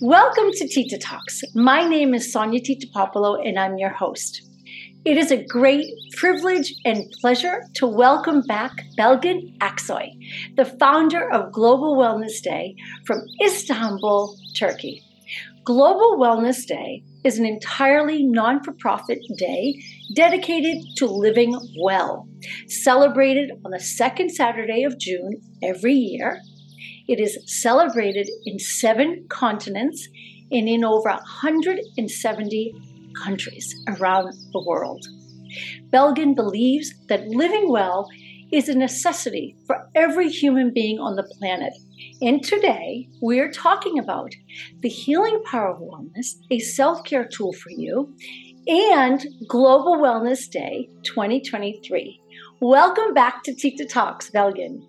Welcome to Tita Talks. My name is Sonia Tita Puopolo and I'm your host. It is a great privilege and pleasure to welcome back Belgin Aksoy, the founder of Global Wellness Day from Istanbul, Turkey. Global Wellness Day is an entirely non for profit day dedicated to living well, celebrated on the second Saturday of June every year. It is celebrated in seven continents and in over 170 countries around the world. Belgin believes that living well is a necessity for every human being on the planet. And today, we're talking about the healing power of wellness, a self care tool for you, and Global Wellness Day 2023. Welcome back to Tita Talks, Belgin.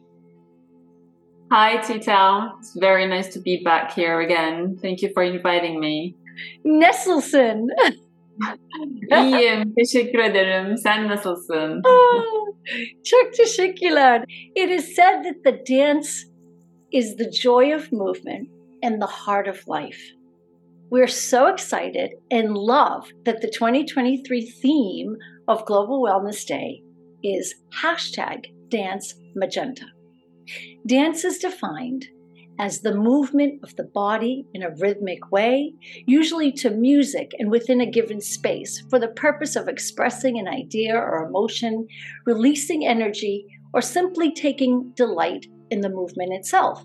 Hi, Tita. It's very nice to be back here again. Thank you for inviting me. Nesselson. İyiyim, teşekkür ederim. Sen nasılsın? Ah, Çok teşekkürler. It is said that the dance is the joy of movement and the heart of life. We're so excited and love that the 2023 theme of Global Wellness Day is hashtag Dance Magenta. Dance is defined as the movement of the body in a rhythmic way, usually to music and within a given space, for the purpose of expressing an idea or emotion, releasing energy, or simply taking delight in the movement itself.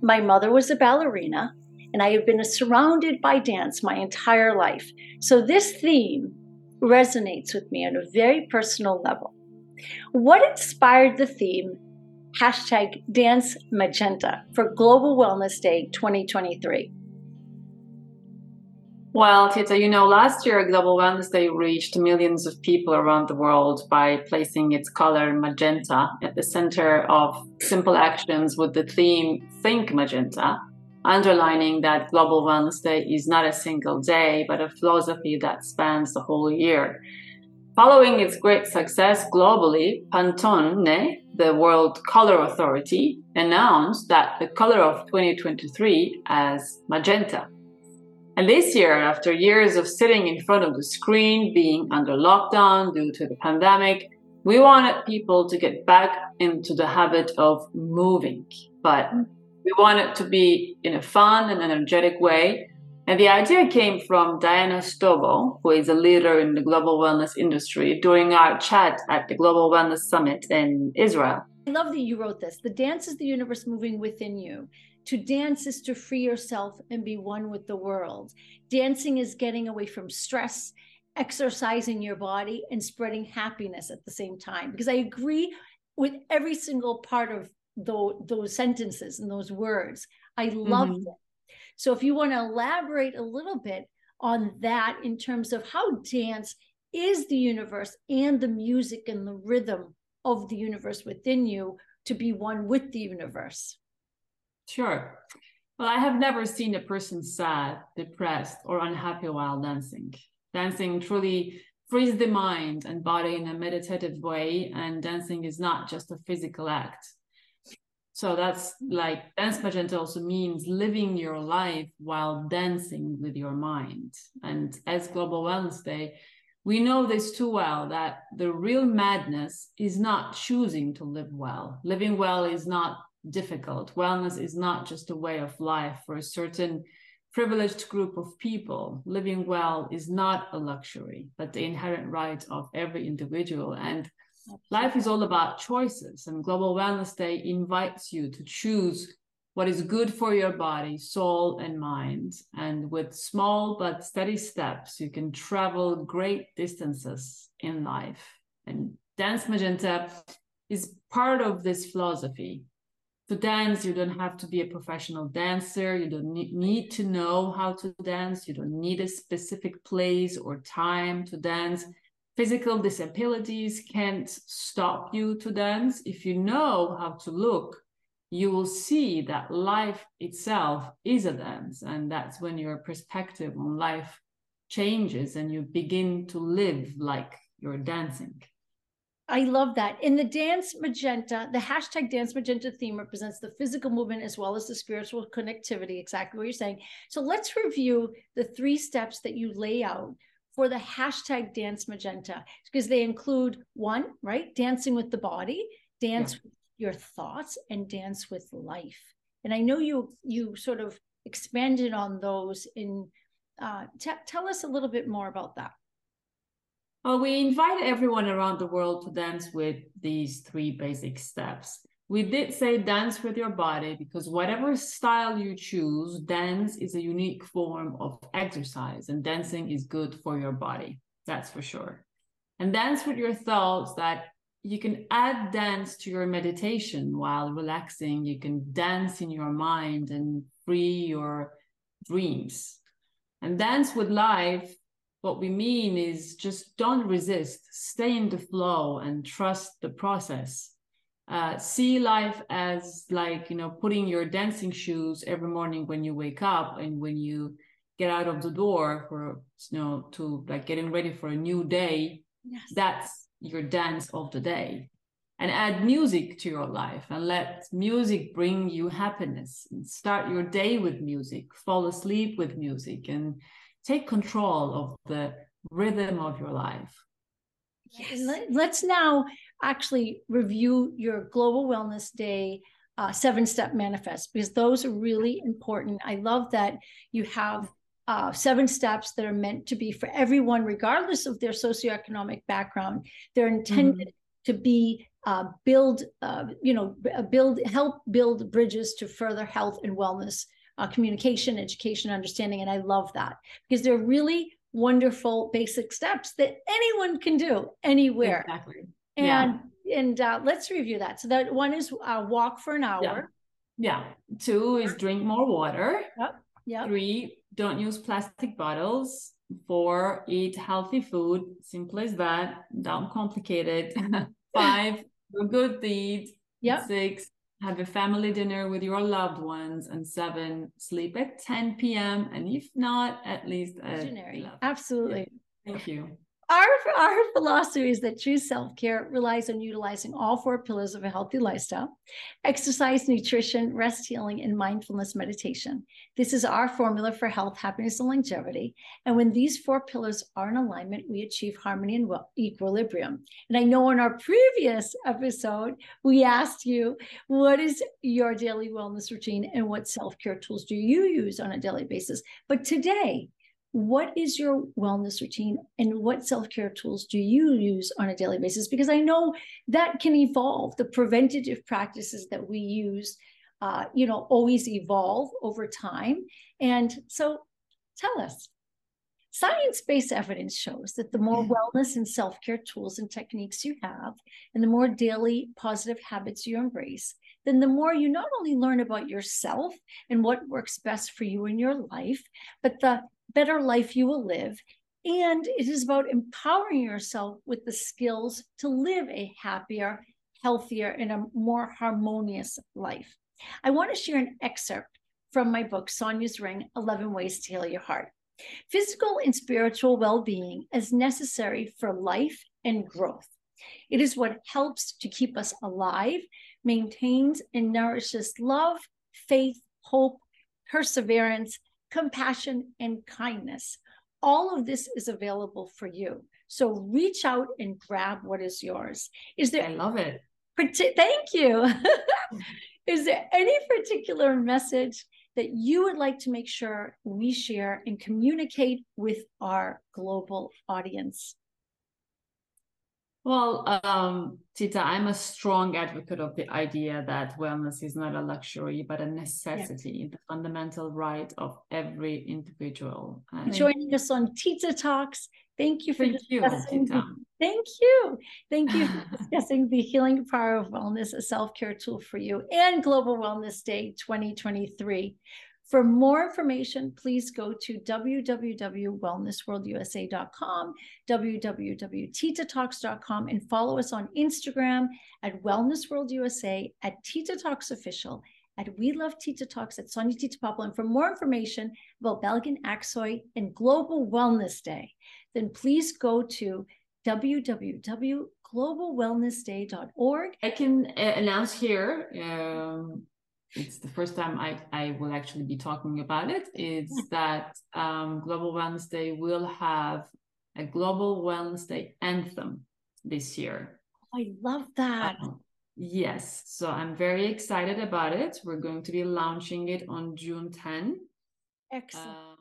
My mother was a ballerina, and I have been surrounded by dance my entire life, so this theme resonates with me on a very personal level. What inspired the theme hashtag Dance Magenta for Global Wellness Day 2023? Well, Tita, you know, last year Global Wellness Day reached millions of people around the world by placing its color magenta at the center of simple actions with the theme Think Magenta, underlining that Global Wellness Day is not a single day, but a philosophy that spans the whole year. Following its great success globally, Pantone, the World Color Authority, announced that the color of 2023 as magenta. And this year, after years of sitting in front of the screen, being under lockdown due to the pandemic, we wanted people to get back into the habit of moving. But mm. we wanted to be in a fun and energetic way and the idea came from Diana Stobo, who is a leader in the global wellness industry, during our chat at the Global Wellness Summit in Israel. I love that you wrote this. The dance is the universe moving within you. To dance is to free yourself and be one with the world. Dancing is getting away from stress, exercising your body, and spreading happiness at the same time. Because I agree with every single part of those, those sentences and those words. I loved mm-hmm. it so, if you want to elaborate a little bit on that in terms of how dance is the universe and the music and the rhythm of the universe within you to be one with the universe. Sure. Well, I have never seen a person sad, depressed, or unhappy while dancing. Dancing truly frees the mind and body in a meditative way, and dancing is not just a physical act. So that's like dance magenta also means living your life while dancing with your mind. And as Global Wellness Day, we know this too well that the real madness is not choosing to live well. Living well is not difficult. Wellness is not just a way of life for a certain privileged group of people. Living well is not a luxury, but the inherent right of every individual. And Life is all about choices, and Global Wellness Day invites you to choose what is good for your body, soul, and mind. And with small but steady steps, you can travel great distances in life. And Dance Magenta is part of this philosophy. To dance, you don't have to be a professional dancer. You don't need to know how to dance. You don't need a specific place or time to dance physical disabilities can't stop you to dance. If you know how to look, you will see that life itself is a dance. And that's when your perspective on life changes and you begin to live like you're dancing. I love that. In the Dance Magenta, the hashtag Dance Magenta theme represents the physical movement as well as the spiritual connectivity, exactly what you're saying. So let's review the three steps that you lay out for the hashtag Dance Magenta, because they include one, right? Dancing with the body, dance yeah. with your thoughts, and dance with life. And I know you you sort of expanded on those in uh, t- tell us a little bit more about that. Well, we invite everyone around the world to dance with these three basic steps. We did say dance with your body because whatever style you choose, dance is a unique form of exercise, and dancing is good for your body. That's for sure. And dance with your thoughts that you can add dance to your meditation while relaxing. You can dance in your mind and free your dreams. And dance with life what we mean is just don't resist, stay in the flow and trust the process. Uh, see life as like, you know, putting your dancing shoes every morning when you wake up and when you get out of the door for, you know, to like getting ready for a new day. Yes. That's your dance of the day. And add music to your life and let music bring you happiness. And start your day with music, fall asleep with music, and take control of the rhythm of your life. Yes. Let's now actually review your Global Wellness Day uh, seven step manifest because those are really important. I love that you have uh, seven steps that are meant to be for everyone, regardless of their socioeconomic background. They're intended mm-hmm. to be uh, build, uh, you know, build, help build bridges to further health and wellness uh, communication, education, understanding. And I love that because they're really wonderful basic steps that anyone can do anywhere. Exactly. And yeah. and uh, let's review that. So that one is uh, walk for an hour. Yeah. yeah. Two is drink more water. Yep. Yep. Three, don't use plastic bottles. Four, eat healthy food. Simple as that. Don't complicate it. Five, do good deeds. Yep. Six, have a family dinner with your loved ones, and seven, sleep at 10 p.m. And if not, at least at Absolutely. Yeah. Thank you. Our, our philosophy is that true self care relies on utilizing all four pillars of a healthy lifestyle exercise, nutrition, rest, healing, and mindfulness meditation. This is our formula for health, happiness, and longevity. And when these four pillars are in alignment, we achieve harmony and well, equilibrium. And I know in our previous episode, we asked you, what is your daily wellness routine and what self care tools do you use on a daily basis? But today, what is your wellness routine and what self-care tools do you use on a daily basis? Because i know that can evolve. The preventative practices that we use uh, you know always evolve over time. And so tell us science-based evidence shows that the more wellness and self-care tools and techniques you have and the more daily positive habits you embrace then the more you not only learn about yourself and what works best for you in your life, but the better life you will live. And it is about empowering yourself with the skills to live a happier, healthier, and a more harmonious life. I want to share an excerpt from my book, Sonia's Ring 11 Ways to Heal Your Heart. Physical and spiritual well being is necessary for life and growth. It is what helps to keep us alive, maintains and nourishes love, faith, hope, perseverance, compassion, and kindness. All of this is available for you. So reach out and grab what is yours. Is there? I love it. Thank you. is there any particular message that you would like to make sure we share and communicate with our global audience? Well, um, Tita, I'm a strong advocate of the idea that wellness is not a luxury, but a necessity, yeah. the fundamental right of every individual. Joining us on Tita Talks. Thank you for Thank discussing. You, the, thank you. Thank you for discussing the healing power of wellness, a self-care tool for you, and Global Wellness Day 2023. For more information, please go to www.wellnessworldusa.com, www.titatalks.com, and follow us on Instagram at wellnessworldusa, at Tita Talks Official, at We Love Tita Talks, at Sonia Tita Puopolo. And for more information about Belgin Aksoy and Global Wellness Day, then please go to www.globalwellnessday.org. I can announce here. Um, it's the first time I, I will actually be talking about it. Is that um, Global Wellness Day will have a Global Wellness Day anthem this year. I love that. Um, yes, so I'm very excited about it. We're going to be launching it on June 10. Excellent. Uh,